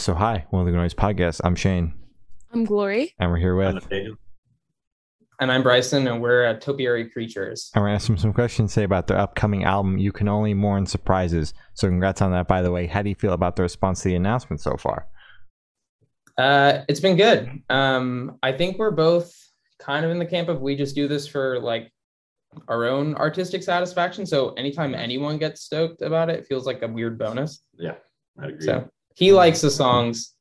So, hi, one of the Noise Podcast. I'm Shane, I'm Glory. and we're here with. And I'm Bryson, and we're at Topiary Creatures. I'm gonna ask them some questions today about their upcoming album. You can only mourn surprises. So, congrats on that. By the way, how do you feel about the response to the announcement so far? Uh, it's been good. Um, I think we're both kind of in the camp of we just do this for like our own artistic satisfaction. So anytime anyone gets stoked about it, it feels like a weird bonus. Yeah, I agree. So he likes the songs.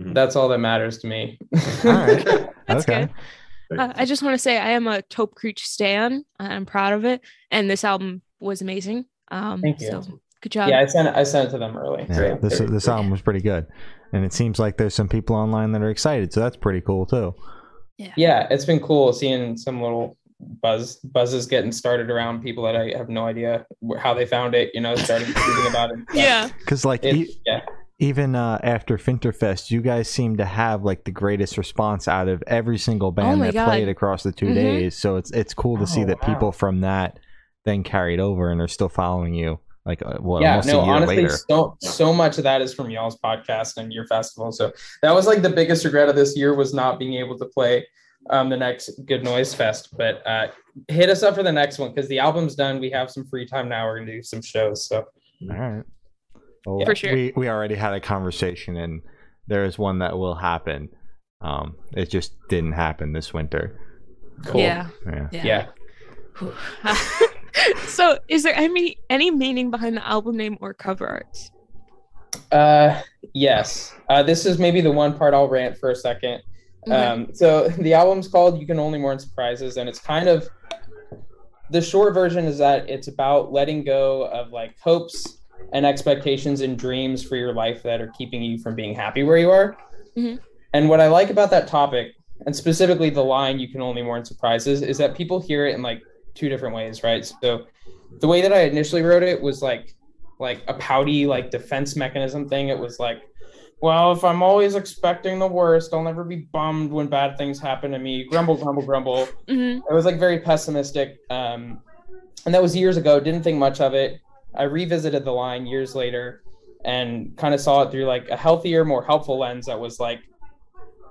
Mhm. That's all that matters to me. All right. That's okay. good. Uh, I just want to say I am a Taupe Creech stan. I'm proud of it, and this album was amazing. Um, Thank you. So good job. yeah, I sent it, I sent it to them early. Yeah, So this they're- this album was pretty good, and it seems like there's some people online that are excited. So that's pretty cool too. yeah, it's been cool seeing some little buzz buzzes getting started around people that I have no idea how they found it. You know, starting tweeting about it. yeah. Because like It- e- yeah. Even uh, after Finterfest, you guys seem to have like the greatest response out of every single band Oh that God. played across the 2 Mhm. days. So it's it's cool to see Oh, that wow. people from that then carried over and are still following you. Like uh, well, yeah, almost no, a year honestly, later. so so much of that is from y'all's podcast and your festival. So that was like the biggest regret of this year was not being able to play um, the next Good Noise Fest. But uh, hit us up for the next one because the album's done. We have some free time now. We're gonna do some shows. So All right. Well, For sure. We we already had a conversation, and there is one that will happen. Um, it just didn't happen this winter. cool. Yeah. Yeah. Yeah. yeah. so, is there any any meaning behind the album name or cover art? Uh, yes. Uh, this is maybe the one part I'll rant for a second. Okay. Um, so the album's called "You Can Only Mourn Surprises," and it's kind of the short version is that it's about letting go of like hopes and expectations and dreams for your life that are keeping you from being happy where you are. Mhm. And what I like about that topic, and specifically the line "You can only mourn surprises," is that people hear it in like two different ways, right? So the way that I initially wrote it was like like a pouty like defense mechanism thing. It was like, well, if I'm always expecting the worst, I'll never be bummed when bad things happen to me. Grumble, grumble, grumble. Mhm. It was like very pessimistic. Um, and that was years ago. Didn't think much of it. I revisited the line years later and kind of saw it through like a healthier, more helpful lens that was like,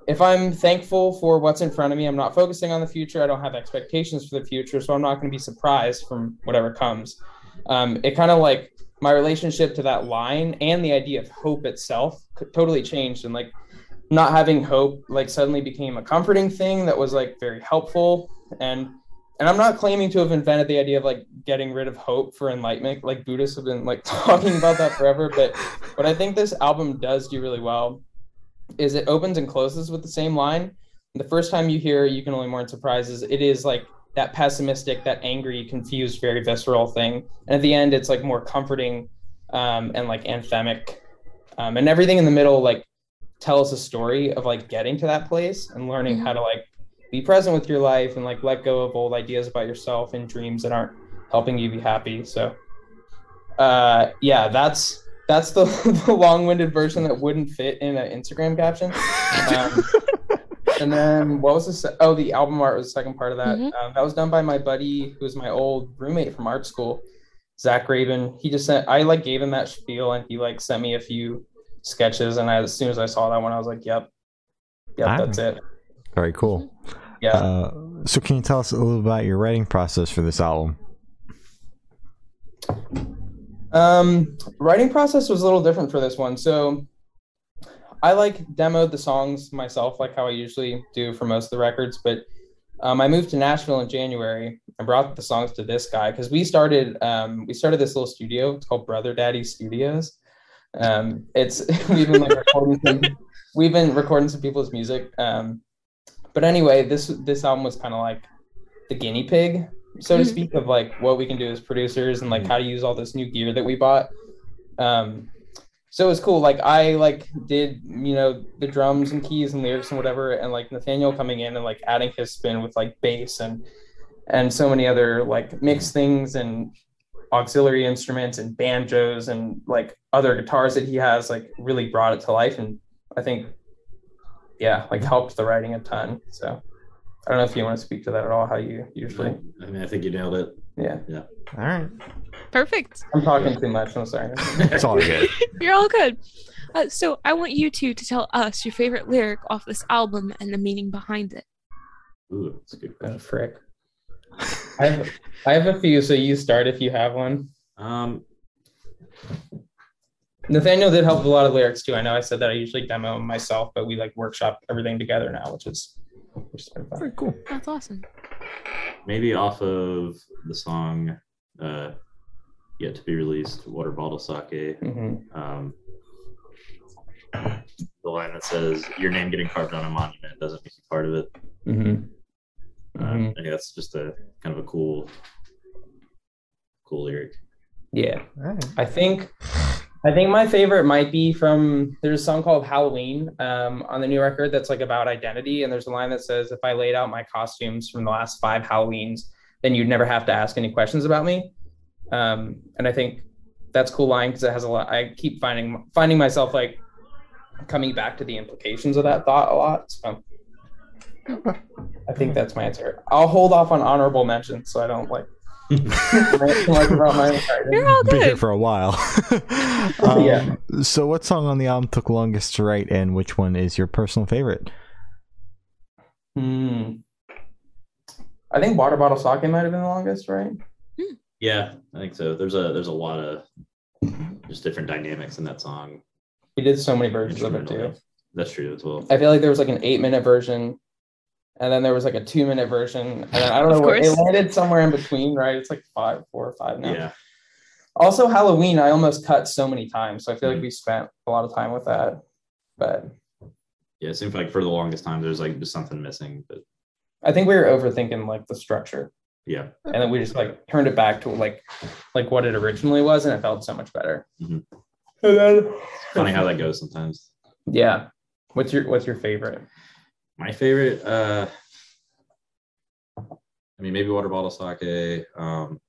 if I'm thankful for what's in front of me, I'm not focusing on the future. I don't have expectations for the future, so I'm not going to be surprised from whatever comes. Um, it kind of like my relationship to that line and the idea of hope itself totally changed, and like not having hope like suddenly became a comforting thing that was like very helpful and and i'm not claiming to have invented the idea of like getting rid of hope for enlightenment. Like buddhists have been like talking about that forever. But what i think this album does do really well is it opens and closes with the same line. The first time you hear you can only mourn surprises it is like that pessimistic that angry confused very visceral thing. And at the end it's like more comforting um, and like anthemic. Um, and everything in the middle like tells a story of like getting to that place and learning how to like be present with your life and like let go of old ideas about yourself and dreams that aren't helping you be happy so uh yeah that's that's the, the long-winded version that wouldn't fit in an instagram caption. Um, and then what was this oh the album art was the second part of that. Mhm. um, that was done by my buddy who was my old roommate from art school zach raven he just sent i like gave him that spiel and he like sent me a few sketches and I, as soon as i saw that one i was like yep. Yep that's it. Very cool. Yeah Uh, so, can you tell us a little about your writing process for this album? Um, writing process was a little different for this one. So I like demoed the songs myself, like how I usually do for most of the records. But um, I moved to Nashville in January and brought the songs to this guy because we started um, we started this little studio. It's called Brother Daddy Studios. Um, it's we've been like recording some we've been recording some people's music. Um, but anyway, this this album was kind of like the guinea pig so to Mhm. speak, of like what we can do as producers and like how to use all this new gear that we bought. Um, so it was cool. Like I like did you know the drums and keys and lyrics and whatever, and like Nathaniel coming in and like adding his spin with like bass and and so many other like mixed things and auxiliary instruments and banjos and like other guitars that he has like really brought it to life and I think yeah like helped the writing a ton. So I don't know if you want to speak to that at all. How you usually I mean, I think you nailed it. yeah. Yeah. All right. Perfect. I'm talking too much. I'm sorry. It's all good. You're all good. Uh, so I want you two to tell us your favorite lyric off this album and the meaning behind it. Ooh, that's a good Oh, question. frick. I have, I have a few, so you start if you have one. Um, Nathaniel did help with a lot of lyrics too. I know I said that I usually demo myself, but we like workshop everything together now, which is which has been fun. Very cool. That's awesome. maybe off of the song uh, yet to be released, Water Bottle Sake. Mhm. Um, the line that says, Your name getting carved on a monument doesn't make you part of it. Mhm. Um. I think that's just a kind of a cool, cool lyric. Yeah, All right. I think I think my favorite might be from there's a song called Halloween um, on the new record that's like about identity, and there's a line that says, "If I laid out my costumes from the last five Halloweens, then you'd never have to ask any questions about me." Um, and I think that's a cool line because it has a lot. I keep finding finding myself like coming back to the implications of that thought a lot. So I think that's my answer. I'll hold off on honorable mentions so I don't like rant too much about my own writing. You're all Be here for a while. um, Yeah. So, what song on the album took longest to write, and which one is your personal favorite? Hmm. I think water bottle sake might have been the longest, right? Yeah, I think so. There's a there's a lot of just different dynamics in that song. We did so many versions of it too. That's true as well. I feel like there was like an eight minute version, and then there was like a two minute version, and then I don't know where it landed somewhere in between, right? It's like five, four or five now. Yeah, Also, Halloween, I almost cut so many times, so I feel like Mhm. we spent a lot of time with that. But yeah. It seems like for the longest time there's like just something missing, but I think we were overthinking like the structure, yeah, and then we just like turned it back to like like what it originally was, and it felt so much better. Mhm. And then, funny how that goes sometimes. yeah. What's your What's your favorite? My favorite, uh, I mean, maybe water bottle sake. Um,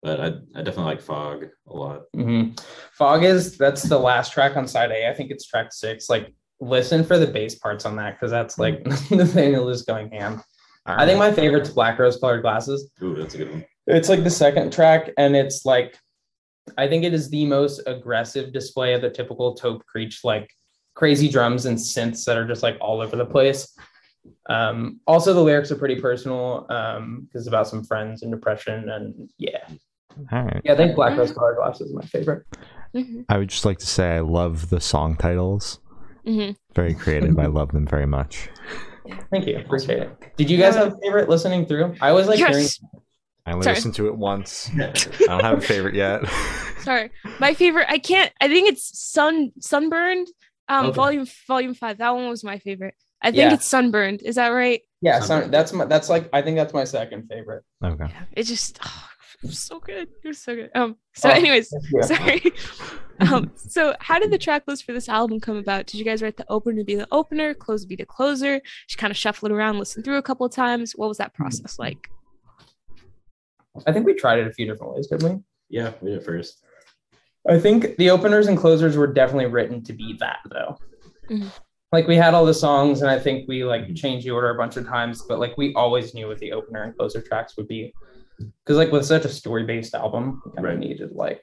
but I, I definitely like fog a lot. hmm Fog is that's the last track on side A. I think it's track six. Like, listen for the bass parts on that because that's like the Nathaniel is going ham. I think my favorite's Black Rose Colored Glasses. Ooh, that's a good one. It's like the second track, and it's like, I think it is the most aggressive display of the typical Taupe Creech, like crazy drums and synths that are just like all over the place. Um, also, the lyrics are pretty personal um, because it's about some friends and depression, and yeah, All right. yeah. I think Black Rose Colored Glasses is my favorite. hmm I would just like to say I love the song titles. hmm Very creative. I love them very much. Thank you, appreciate it. Did you guys have a favorite listening through? I was like hearing Yes. I only Sorry. listened to it once. I don't have a favorite yet. Sorry, my favorite. I can't. I think it's sun sunburned. Um, Okay. volume volume five. That one was my favorite. I think Yeah. it's sunburned. Is that right? Yeah, Something. that's my that's like I think that's my second favorite. Okay. Yeah. It just oh, it was so good. It was so good. Um. So, Oh, anyways, thank you. sorry. um. So, how did the track list for this album come about? Did you guys write the opener to be the opener, close to be the closer? Just kind of shuffle it around, listen through a couple of times. What was that process like? I think we tried it a few different ways, didn't we? Yeah, we did first. I think the openers and closers were definitely written to be that though. Mhm. Like we had all the songs and I think we like changed the order a bunch of times, but like we always knew what the opener and closer tracks would be. Cause like with such a story based album, we kind of Right. needed like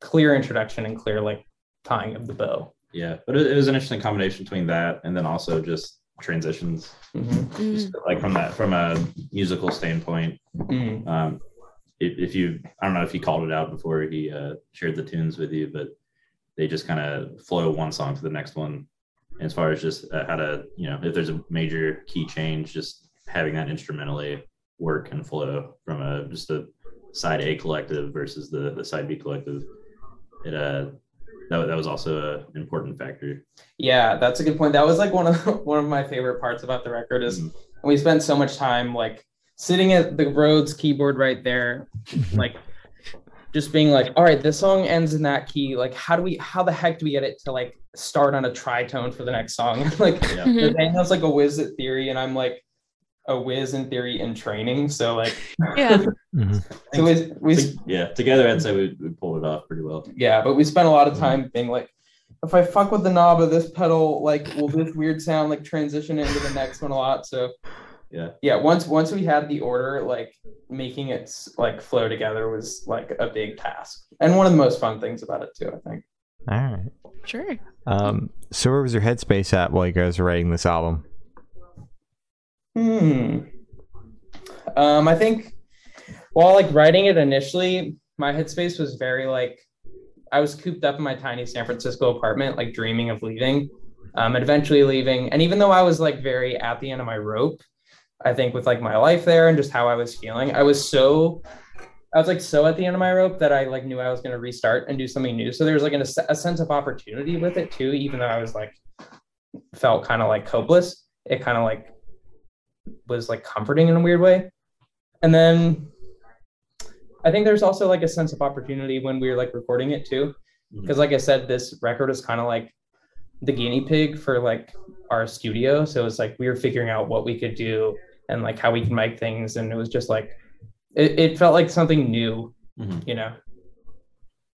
clear introduction and clear like tying of the bow. Yeah, but it, it was an interesting combination between that and then also just transitions. Mhm. Mm, Like from that, from a musical standpoint, Mm. um, if, if you, I don't know if he called it out before he uh, shared the tunes with you, but they just kind of flow one song to the next one. As far as just uh, how to, you know, if there's a major key change, just having that instrumentally work and flow from a just a side A collective versus the the side B collective. It uh that, that was also an important factor. Yeah, that's a good point. That was like one of one of my favorite parts about the record is Mhm. we spent so much time like sitting at the Rhodes keyboard right there, like just being like, all right, this song ends in that key. Like, how do we how the heck do we get it to like start on a tritone for the next song? like Yeah. Mhm. Nathaniel's like a whiz at theory, and I'm like a whiz in theory in training. So like Yeah. Mhm. so we, we T- yeah, together I'd say we, we pulled it off pretty well. Yeah, but we spent a lot of time being like, if I fuck with the knob of this pedal, like, will this weird sound like transition into the next one a lot? So Yeah. yeah. Once once we had the order, like making it like flow together was like a big task, and one of the most fun things about it too. I think. All right. Sure. Um, so where was your headspace at while you guys were writing this album? Hmm. Um, I think while like writing it initially, my headspace was very like I was cooped up in my tiny San Francisco apartment, like dreaming of leaving, um, and eventually leaving. And even though I was like very at the end of my rope, I think with like my life there and just how I was feeling, I was so I was like so at the end of my rope that I like knew I was going to restart and do something new. So there was like an, a sense of opportunity with it too, even though I was like felt kind of like hopeless. It kind of like was like comforting in a weird way. And then I think there's also like a sense of opportunity when we were like recording it too. Mm-hmm. Because like I said, this record is kind of like the guinea pig for like our studio. So it's like we were figuring out what we could do and like how we can make things. And it was just like it, it felt like something new, Mhm. you know,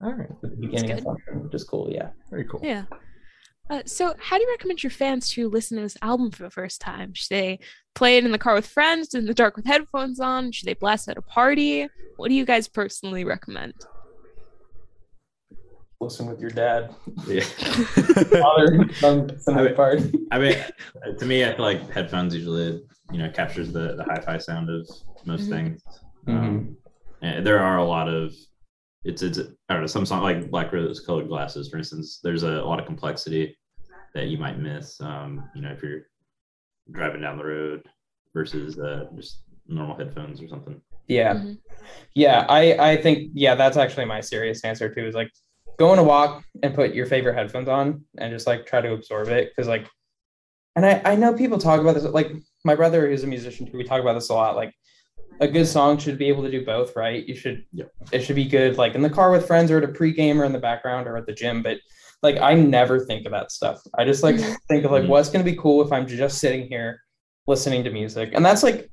All right. at the beginning of good. something, which is cool. Yeah. Very cool. Yeah. Uh, so, how do you recommend your fans to listen to this album for the first time? Should they play it in the car with friends, in the dark with headphones on? Should they blast it at a party? What do you guys personally recommend? Listen with your dad. Yeah. Father, some, some I would- part. I mean, to me, I feel like headphones usually, you know, captures the, the hi-fi sound of most Mhm. things. Mm-hmm. Um, and there are a lot of, it's, it's, I don't know, some song like Black Rose Colored Glasses, for instance, there's a, lot of complexity that you might miss, um, you know, if you're driving down the road versus uh, just normal headphones or something. Yeah. Mhm. Yeah. I, I think, yeah, that's actually my serious answer too is like go on a walk and put your favorite headphones on and just like try to absorb it. Cause like, and I, I know people talk about this, like my brother who's a musician too, we talk about this a lot. Like a good song should be able to do both, right? You should, Yep. it should be good like in the car with friends or at a pregame or in the background or at the gym. But like, I never think of that stuff. I just like Mhm. think of like, Mhm. what's going to be cool if I'm just sitting here listening to music. And that's like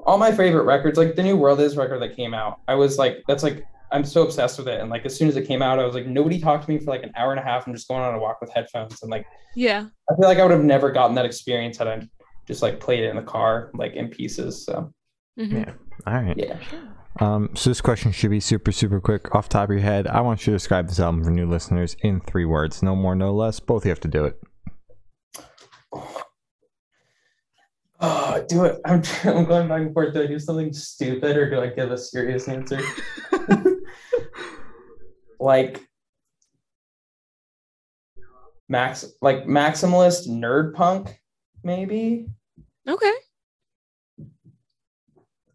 all my favorite records, like the New World is record that came out. I was like, that's like, I'm so obsessed with it. And like, as soon as it came out, I was like, nobody talked to me for like an hour and a half. I'm just going on a walk with headphones. And like, Yeah. I feel like I would have never gotten that experience had I just like played it in the car, like in pieces. So Mhm. Yeah. All right. yeah. Um, so this question should be super, super quick off the top of your head. I want you to describe this album for new listeners in three words. No more, no less. Both you have to do it. Oh, do it. I'm, I'm going back and forth. Do I do something stupid or do I give a serious answer? like max like maximalist nerd punk maybe Okay.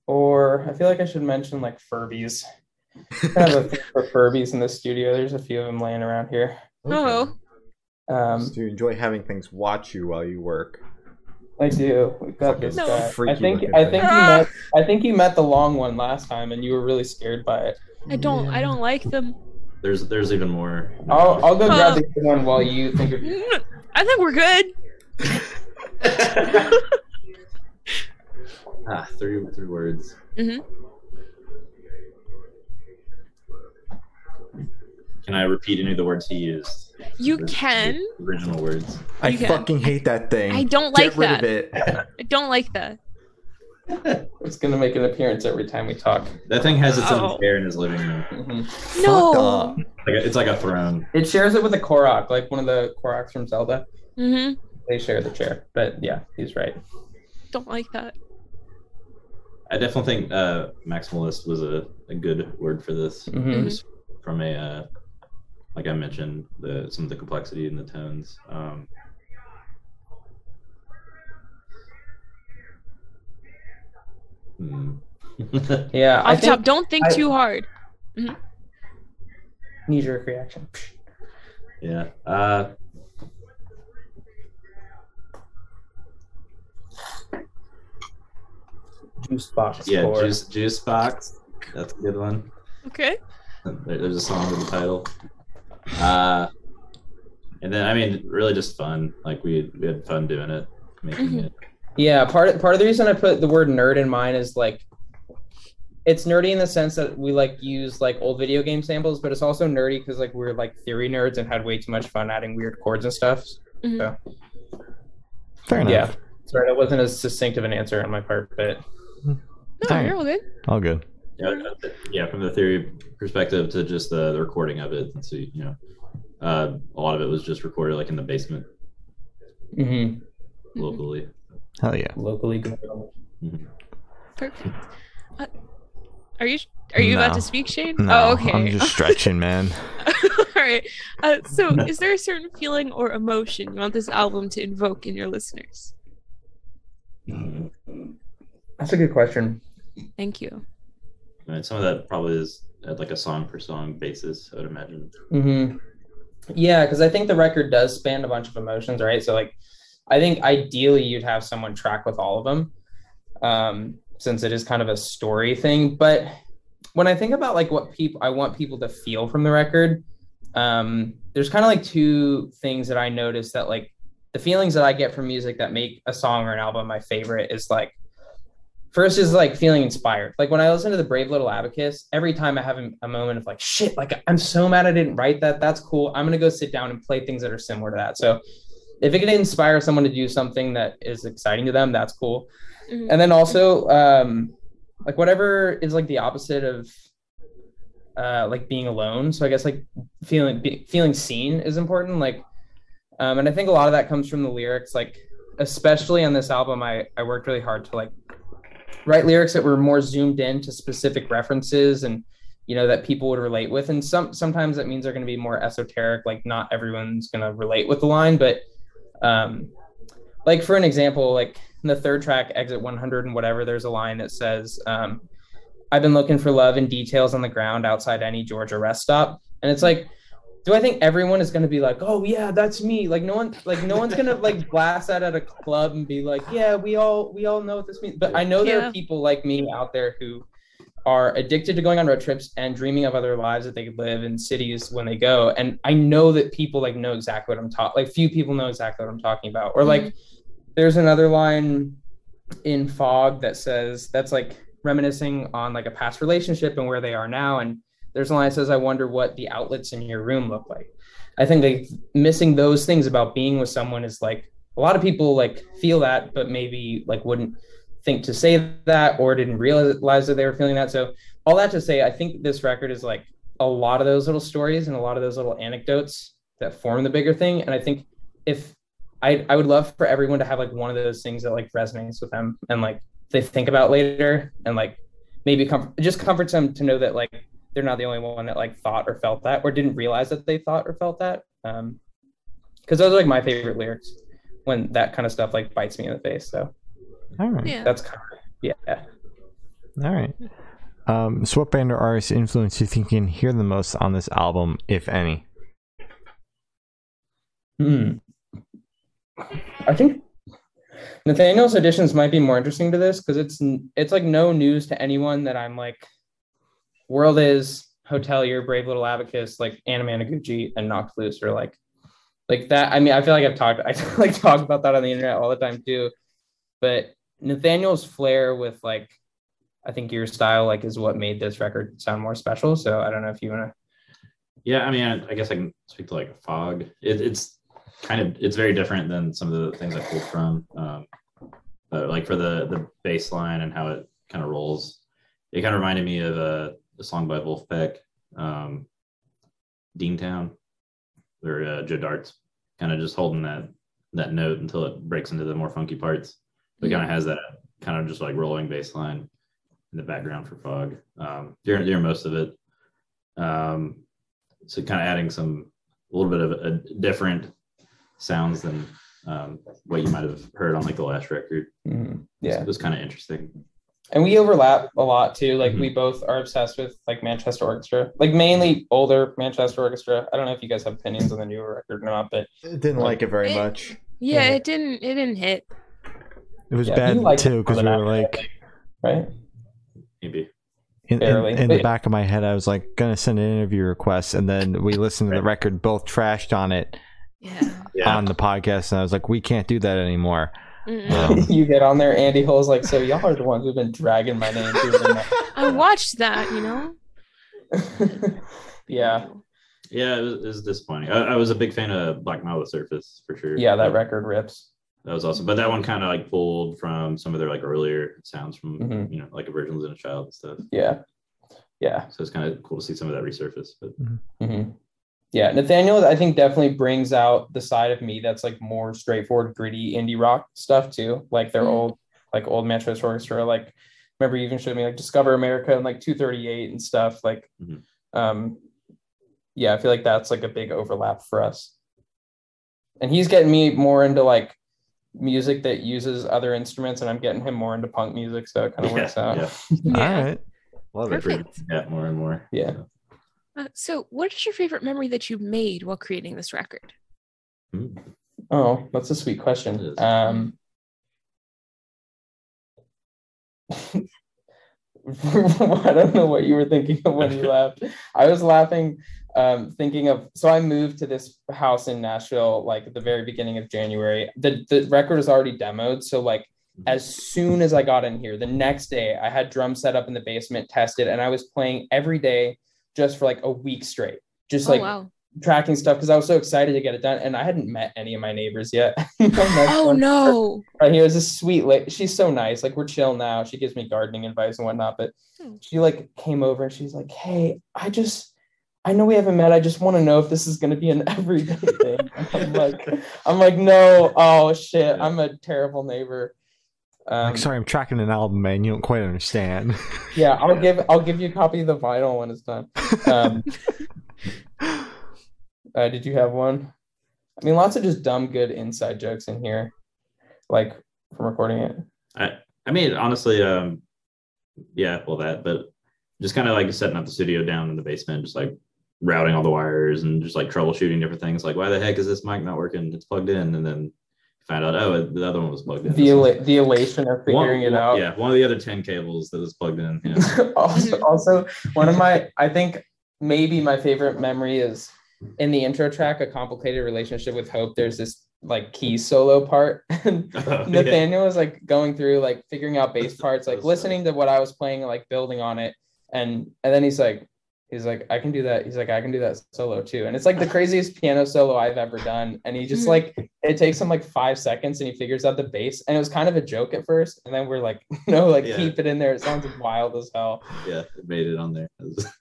or i feel like i should mention like furbies kind of a thing for furbies in the studio there's a few of them laying around here Oh. um do you enjoy having things watch you while you work? i do we've got this No. guy i think looking i thing. think you Ah. met i think you met the long one last time and you were really scared by it I don't. I don't like them. There's, there's even more. i'll, I'll go Uh. grab the other one while you think of I think we're good. ah, three, three words. Mhm. Can I repeat any of the words he used? You The- can. the original words. I can. fucking hate that thing. I don't like Get like rid that. of it. I don't like that. it's going to make an appearance every time we talk That thing has its Oh. own chair in his living room. Mhm. No. Fuck up. Like a, it's like a throne. it shares it with a korok like one of the koroks from zelda hmm they share the chair but yeah he's right Don't like that. I definitely think uh, maximalist was a, a good word for this. Mhm. Just from a, uh, like I mentioned, the some of the complexity in the tones. Um, hmm. yeah i Off the top, think don't think I- too hard. knee-jerk reaction yeah. Uh, juice box yeah. core. Juice, juice box. That's a good one. Okay. There- There's a song with the title. Uh, and then I mean, really just fun. Like we we had fun doing it, making Mhm. it. Yeah, part of, part of the reason I put the word nerd in mine is like it's nerdy in the sense that we like use like old video game samples, but it's also nerdy because like we're like theory nerds and had way too much fun adding weird chords and stuff. Mhm. Fair enough. Yeah. Sorry, that wasn't as succinct of an answer on my part, but No, Alright. you're all good. All good. Yeah, yeah, from the theory perspective to just the, the recording of it, and so you know, uh, a lot of it was just recorded like in the basement hmm locally. Hell yeah. Locally. Perfect. Uh, are you are you about to speak, Shane? No, oh, okay. I'm just stretching, man. All right. Uh, so, is there a certain feeling or emotion you want this album to invoke in your listeners? That's a good question. Thank you. I mean, some of that probably is at like a song per song basis. I would imagine. Mm-hmm. Yeah, because I think the record does span a bunch of emotions, right? So, like, I think ideally you'd have someone track with all of them, um, since it is kind of a story thing. But when I think about like what people I want people to feel from the record, um, there's kind of like two things that I notice that like the feelings that I get from music that make a song or an album my favorite is like first is like feeling inspired. Like when I listen to the Brave Little Abacus, every time I have a, moment of like shit, like I'm so mad I didn't write that. That's cool. I'm gonna go sit down and play things that are similar to that. So if it can inspire someone to do something that is exciting to them, that's cool. Mhm. And then also um like whatever is like the opposite of uh like being alone. So I guess like feeling be, feeling seen is important. Like um and I think a lot of that comes from the lyrics like especially on this album I I worked really hard to like write lyrics that were more zoomed in to specific references and you know that people would relate with. And some sometimes that means they're going to be more esoteric like not everyone's going to relate with the line. But um like for an example like in the third track exit 100 and whatever there's a line that says um i've been looking for love and details on the ground outside any georgia rest stop. And it's like do I think everyone is going to be like, oh yeah, that's me? Like no one, like no one's gonna like blast that at a club and be like, yeah, we all we all know what this means. But I know there Yeah. are people like me out there who are addicted to going on road trips and dreaming of other lives that they could live in cities when they go. And I know that people like know exactly what I'm talking. Like few people know exactly what I'm talking about. Or like, mm-hmm. there's another line in Fog that says that's like reminiscing on like a past relationship and where they are now. And there's a line that says, "I wonder what the outlets in your room look like." I think like missing those things about being with someone is like a lot of people like feel that, but maybe like wouldn't think to say that or didn't realize that they were feeling that. So all that to say, I think this record is like a lot of those little stories and a lot of those little anecdotes that form the bigger thing. And I think if I I would love for everyone to have like one of those things that like resonates with them and like they think about later and like maybe comfort, just comforts them to know that like they're not the only one that like thought or felt that or didn't realize that they thought or felt that. Um, because those are like my favorite lyrics when that kind of stuff like bites me in the face. So All right. Yeah. that's kind of yeah. All right. Um, so what band or artist influence do you think you can hear the most on this album, if any? Hmm. I think Nathaniel's additions might be more interesting to this because it's it's like no news to anyone that I'm like World is Hotelier, Brave Little Abacus, like Anna Anamanaguchi and Knocked Loose are like like that. I mean, I feel like I've talked I like talk about that on the internet all the time too. But Nathaniel's flair with like I think your style like is what made this record sound more special. So I don't know if you wanna Yeah, I mean, I, I guess I can speak to like fog. It, it's kind of it's very different than some of the things I pulled from. Um, but like for the the bass line and how it kind of rolls, it kind of reminded me of a, a song by Vulfpeck, um, Dean Town, where uh, Joe Dart's kind of just holding that that note until it breaks into the more funky parts. But kind of has that kind of just like rolling bass line in the background for fog um, during during most of it. Um, so kind of adding some a little bit of a different sounds than um, what you might have heard on like the last record. Mhm. yeah. it was kind of interesting. And we overlap a lot too. Like Mhm. we both are obsessed with like Manchester Orchestra, like mainly older Manchester Orchestra. I don't know if you guys have opinions on the newer record or not, but Didn't like it very Eh. much. Yeah, Yeah. it didn't it didn't hit. It was Yeah, bad you liked it too because we were I did. like right? Maybe in, in, in the back of my head, I was like gonna send an interview request, and then we listened to the record, both trashed on it Yeah. yeah. on the podcast, and I was like, we can't do that anymore. You get on there, Andy Hull's like, so y'all are the ones who've been dragging my name through the I watched that, you know. yeah, yeah, it was, it was disappointing. I, I was a big fan of Black Mile the Surface for sure. yeah, that record rips. that was awesome. But that one kind of like pulled from some of their like earlier sounds from Mhm. you know like Virgins in a Child and stuff. Yeah, yeah. So it's kind of cool to see some of that resurface. But hmm Yeah, Nathaniel, I think definitely brings out the side of me that's like more straightforward, gritty indie rock stuff too. Like their Mhm. old, like old Metro Orchestra. Like, remember you even showed me like Discover America and like 238 and stuff. Like, Mhm. um, yeah, I feel like that's like a big overlap for us. And he's getting me more into like music that uses other instruments, and I'm getting him more into punk music, so it kind of works out. yeah. Yeah. All right. Love it. Yeah, more and more. Yeah. So, Uh, so, what is your favorite memory that you made while creating this record? hmm. Oh, that's a sweet question. Um, I don't know what you were thinking of when you laughed. I was laughing, um, thinking of. So I moved to this house in Nashville, like at the very beginning of January. the The record was already demoed, so like as soon as I got in here, the next day I had drums set up in the basement, tested, and I was playing every day just for like a week straight, just oh like wow! tracking stuff because I was so excited to get it done, and I hadn't met any of my neighbors yet. Oh no! Right here is a sweet lady. She's so nice. Like we're chill now. She gives me gardening advice and whatnot. But Hmm. she like came over and she's like, "Hey, I just, I know we haven't met. I just want to know if this is going to be an everyday thing." I'm like, I'm like, no. Oh shit, I'm a terrible neighbor. Um, Like, sorry, I'm tracking an album, man. You don't quite understand. yeah, I'll give I'll give you a copy of the vinyl when it's done. Um, uh, did you have one? I mean, lots of just dumb, good inside jokes in here, like from recording it. I I mean honestly, um, yeah, well that, but just kind of like setting up the studio down in the basement, just like routing all the wires and just like troubleshooting different things. Like, why the heck is this mic not working? It's plugged in, and then find out, oh, the other one was plugged in. The is- the elation of figuring one- it out. Yeah, one of the other ten cables that was plugged in. Yeah. also, also, one of my, I think maybe my favorite memory is in the intro track, a complicated relationship with Hope. There's this like key solo part. And Oh, yeah. Nathaniel was like going through like figuring out bass parts, like listening to what I was playing, like building on it, and and then he's like, he's like, I can do that. He's like, I can do that solo too, and it's like the craziest piano solo I've ever done. And he just Mhm. like it takes him like five seconds, and he figures out the bass, and it was kind of a joke at first, and then we're like, no, like Yeah. keep it in there. It sounds wild as hell. yeah, it made it on there.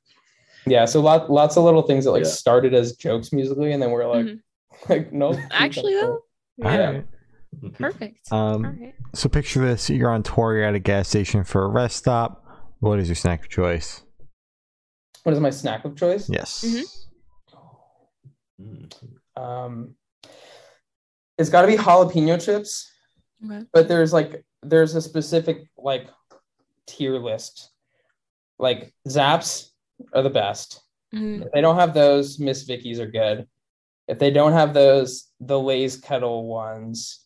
Yeah, so lot, lots of little things that like Yeah. started as jokes musically, and then we're like, Mhm. like no, Actually, though, All Yeah. right. perfect. All Um, right. so picture this: you're on tour, you're at a gas station for a rest stop. What is your snack of choice? What is my snack of choice? Yes. Mhm. Mm. Um, it's got to be jalapeno chips, Okay. but there's like there's a specific like tier list. Like Zapp's are the best. Mhm. If they don't have those, Miss Vickie's are good. If they don't have those, the Lay's kettle ones.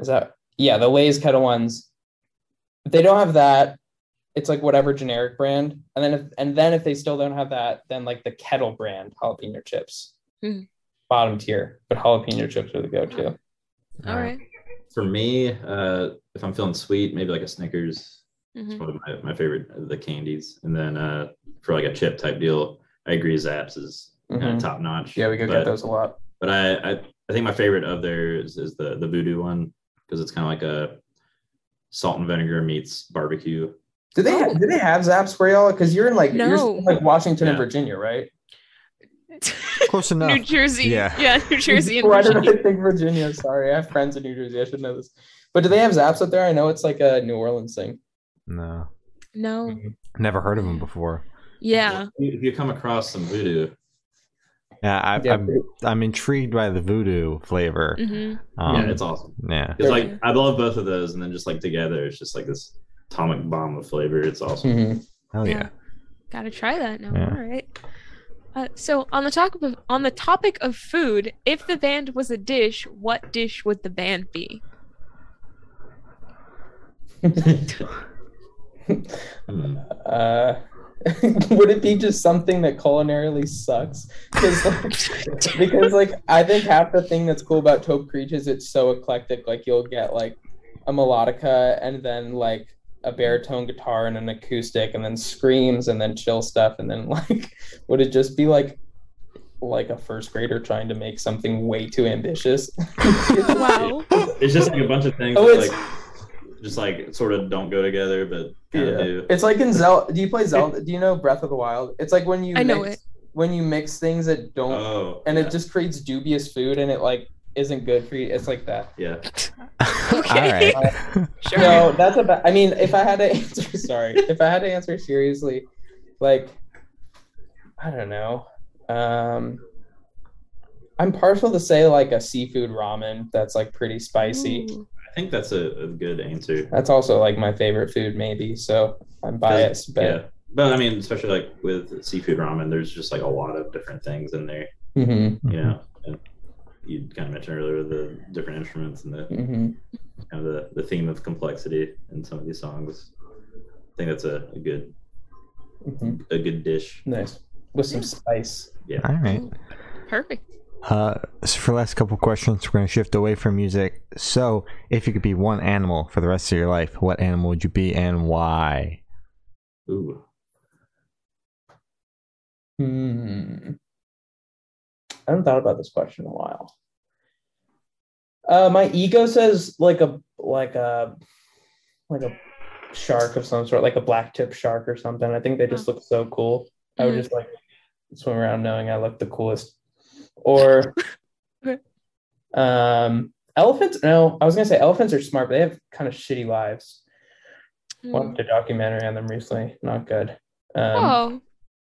Is that yeah, the Lay's kettle ones. If they don't have that, it's like whatever generic brand. And then if and then if they still don't have that, then like the kettle brand jalapeno chips. Mhm. Bottom tier, but jalapeno chips are the go-to. All right. For me, uh, if I'm feeling sweet, maybe like a Snickers. It's Mhm. one of my, my favorite the candies. And then uh, for like a chip type deal, I agree Zapp's is kind Mhm. of top notch. Yeah, we go but, get those a lot. But I, I I think my favorite of theirs is the the voodoo one because it's kind of like a salt and vinegar meets barbecue. Do they Oh. do they have Zapp's for y'all? Because you're in like you're in, like Washington and Virginia, right? Close enough. New Jersey. Yeah. Yeah. New Jersey and Why did Virginia. I think Virginia? Sorry, I have friends in New Jersey. I should know this. But do they have Zapp's up there? I know it's like a New Orleans thing. No, No. never heard of them before. Yeah. If you come across some voodoo, Yeah, I, Yeah, I'm I'm intrigued by the voodoo flavor. hmm Um, yeah, it's awesome. yeah. It's like I love both of those, and then just like together, it's just like this atomic bomb of flavor. It's awesome. Mhm. Hell yeah. Yeah. Gotta try that now. Yeah. All right. Uh, so on the topic of on the topic of food, if the band was a dish, what dish would the band be? Hmm. Uh, would it be just something that culinarily sucks? Because like, because like I think half the thing that's cool about Taupe Creech is it's so eclectic. Like you'll get like a melodica and then like a baritone guitar and an acoustic and then screams and then chill stuff and then like would it just be like like a first grader trying to make something way too ambitious? Wow. It's just like a bunch of things Oh, that like just like sort of don't go together, but kind of Yeah. do. It's like in Zelda. Do you play Zelda? Do you know Breath of the Wild? It's like when you I know mix, when you mix things that don't Oh, and yeah. it just creates dubious food and it like isn't good for you. It's like that. yeah. Okay. All right. Sure. No, that's about. I mean, if I had to answer, sorry, if I had to answer seriously, like, I don't know. Um, I'm partial to say like a seafood ramen that's like pretty spicy. Ooh. I think that's a, a good answer. That's also like my favorite food, maybe. So I'm biased, but yeah, but I mean, especially like with seafood ramen, there's just like a lot of different things in there. Mhm, You know, and you kind of mentioned earlier the different instruments and the mhm. kind of the, the theme of complexity in some of these songs. I think that's a, a good Mhm. a good dish. nice with some spice. Yeah. All right. Perfect. Uh, so for the last couple questions, we're going to shift away from music. So, if you could be one animal for the rest of your life, what animal would you be and why? Ooh, Hmm. I haven't thought about this question in a while. Uh, my ego says like a like a like a shark of some sort, like a black tip shark or something. I think they just look so cool. I would Mhm. just like swim around knowing I look the coolest. Or um elephants. No, I was gonna say elephants are smart, but they have kind of shitty lives. Mm. Watched a documentary on them recently. Not good. Um, Oh.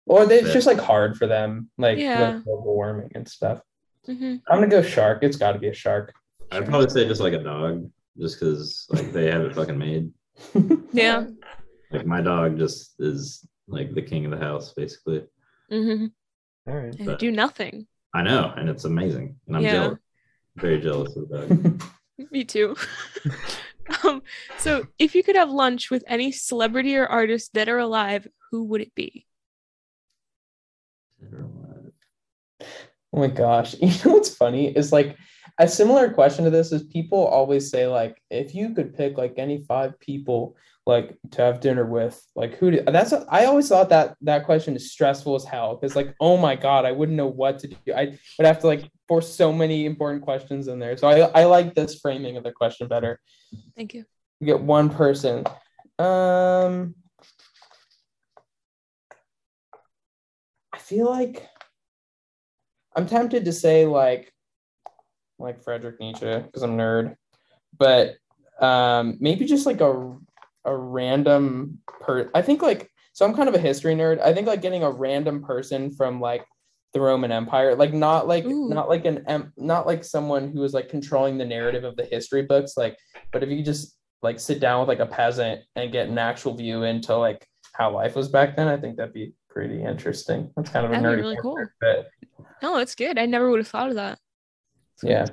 Or they, it's just like hard for them, like Yeah. with global warming and stuff. hmm I'm gonna go shark. It's got to be a shark. I'd probably say just like a dog, just because like they have it fucking made. Yeah. Like my dog just is like the king of the house, basically. Mm-hmm. All right. And But- do nothing. I know, and it's amazing, and I'm Yeah. jealous, very jealous of that. Me too. um, so, if you could have lunch with any celebrity or artist that are alive, who would it be? Oh my gosh. You know what's funny is like a similar question to this is people always say like if you could pick like any five people like to have dinner with like who do, that's I always thought that that question is stressful as hell because like oh my god I wouldn't know what to do I would have to like force so many important questions in there so I I like this framing of the question better Thank you. you get one person um feel like I'm tempted to say like like Frederick Nietzsche because I'm a nerd, but um maybe just like a a random per I think like so I'm kind of a history nerd. I think like getting a random person from like the Roman Empire, like not like Ooh. not like an em- not like someone who was like controlling the narrative of the history books, like but if you just like sit down with like a peasant and get an actual view into like how life was back then, I think that'd be pretty interesting. That's kind of a That'd nerdy really cool. but No, it's good. I never would have thought of that. yeah.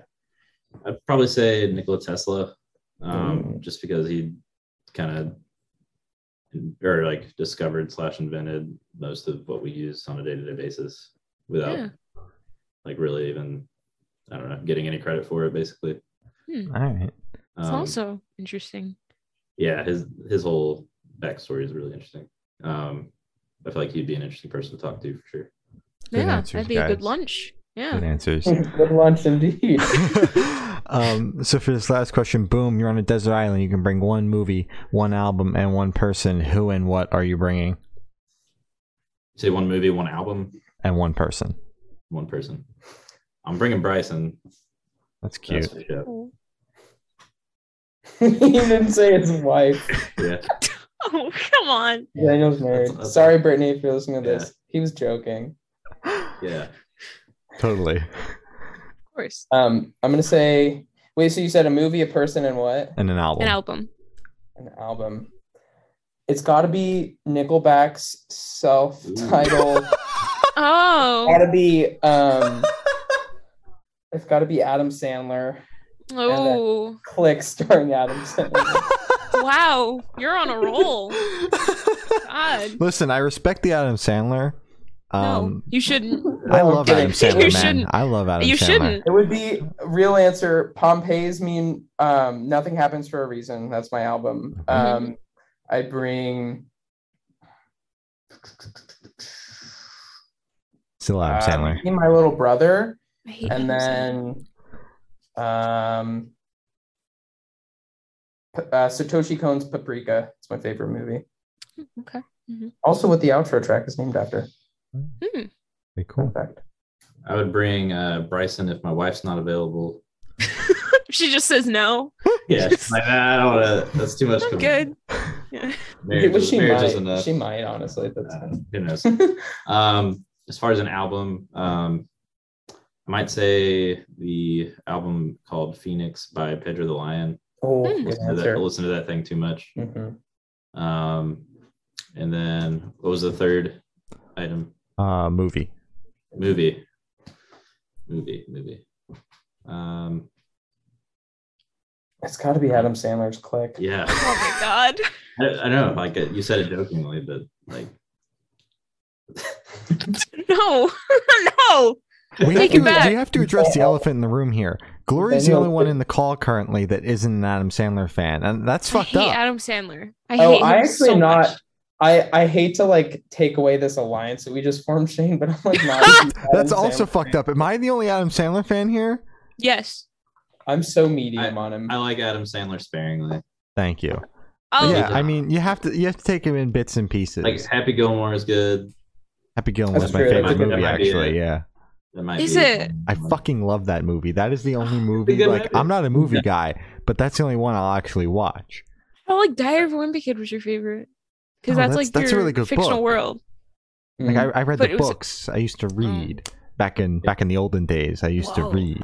I'd probably say Nikola Tesla, um, Mm. just because he kind of or like discovered slash invented most of what we use on a day to day basis without Yeah. like really even I don't know getting any credit for it. Basically, All right. It's Um, also interesting. yeah, his his whole backstory is really interesting. Um, I feel like he'd be an interesting person to talk to for sure. Good yeah, answers, that'd be a good guys. lunch. Good answers. Good lunch indeed. um, so for this last question, boom, you're on a desert island. You can bring one movie, one album, and one person. Who and what are you bringing? Say one movie, one album, And one person. one person. I'm bringing Bryson. That's cute. That's he didn't say his wife. Yeah, Oh, come on. Daniel's married. That's- that's- Sorry, Brittany, if you're listening to this. He was joking. yeah. Totally. Of course. Um, I'm gonna say. Wait, so you said a movie, a person, and what? And an album. An album. An album. It's got to be Nickelback's self-titled. Oh. got to be. Um, it's got to be Adam Sandler. Oh. Click starring Adam Sandler. Wow. You're on a roll. God. Listen, I respect the Adam Sandler. No, Um, you shouldn't. I love. Adam Sandler, You man. shouldn't. I love Adam Sandler. you Sandler. shouldn't. It would be real answer. Pompeii's mean um, nothing happens for a reason. That's my album. Um, I bring Still Adam um, Sandler. Me and my little brother, I hate and Adam Sandler. then um, P- uh, Satoshi Kon's Paprika. It's my favorite movie. Okay. Also, what the outro track is named after. Hmm. Very cool. Perfect. I would bring uh, Bryson if my wife's not available. she just says no. Yeah, like I don't wanna, That's too much. Good. Yeah. Marriage, But she marriage might. enough. She might honestly. That's Uh, who knows? um, as far as an album, um, I might say the album called Phoenix by Pedro the Lion. Oh, good Listen to, that, listen to that thing too much. Mhm. Um, and then what was the third item? Uh, movie. Movie. Movie. Movie. Um, It's got to be Adam Sandler's Click. yeah, Oh my god. I, I know. Like uh, you said it jokingly, but like, No. no. We Take to, it back. we have to address the elephant in the room here. Glory's the only one in the call currently that isn't an Adam Sandler fan, and that's I fucked hate up. Adam Sandler. I Oh, hate him I actually so not- much. I I hate to like take away this alliance that we just formed, Shane, but I'm like not. That's Adam also Sandler fucked fan. up. Am I the only Adam Sandler fan here? Yes. I'm so medium I, on him. I like Adam Sandler sparingly. Thank you. Oh, yeah, yeah. I mean, you have to you have to take him in bits and pieces. Like Happy Gilmore is good. Happy Gilmore is my favorite that's a good movie, one. actually. Yeah, That might Is be- it? I fucking love that movie. That is the only movie. Like, movie. I'm not a movie guy, but that's the only one I'll actually watch. I like Diary of a Wimpy Kid was your favorite. Because Oh, that's, that's- like that's a your really good fictional book. world. Like. I, I read But the it was- books. I used to read back in back in the olden days. I used Whoa. to read.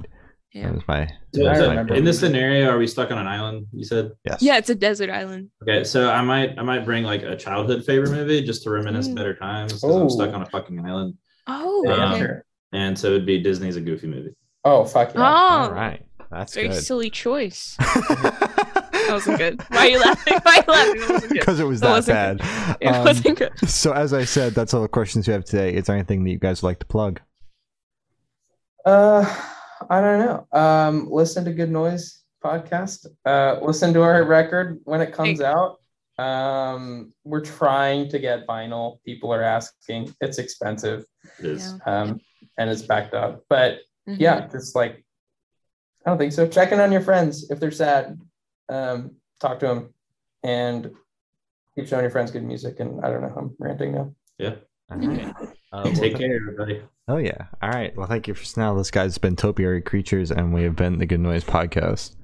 That Yeah. was my. So, that was my in this scenario, are we stuck on an island? You said. Yes. Yeah, it's a desert island. Okay, so I might I might bring like a childhood favorite movie just to reminisce Mm. better times because I'm Oh. stuck on a fucking island, Oh, Good Um, okay. Answer. and so it'd be Disney's A Goofy movie. Oh fuck yeah! Oh, right. That's very good. silly choice. That wasn't good. Why are you laughing? Why are you laughing? That wasn't good. Because it was That that wasn't bad. It Um, wasn't good. so as I said, that's all the questions we have today. Is there anything that you guys would like to plug? Uh, I don't know. Um, listen to Good Noise podcast. Uh, listen to our record when it comes Hey. out. Um, we're trying to get vinyl. People are asking. It's expensive. It is. Yeah. Um, and it's backed up. But Mhm. yeah, it's like I don't think so. Check in on your friends if they're sad. Um, talk to them and keep showing your friends good music. And I don't know. I'm ranting now. Yeah. All right. Uh, well, Take care, everybody. Oh yeah. All right. Well, thank you for now. This guy's been Topiary Creatures, and we have been the Good Noise Podcast.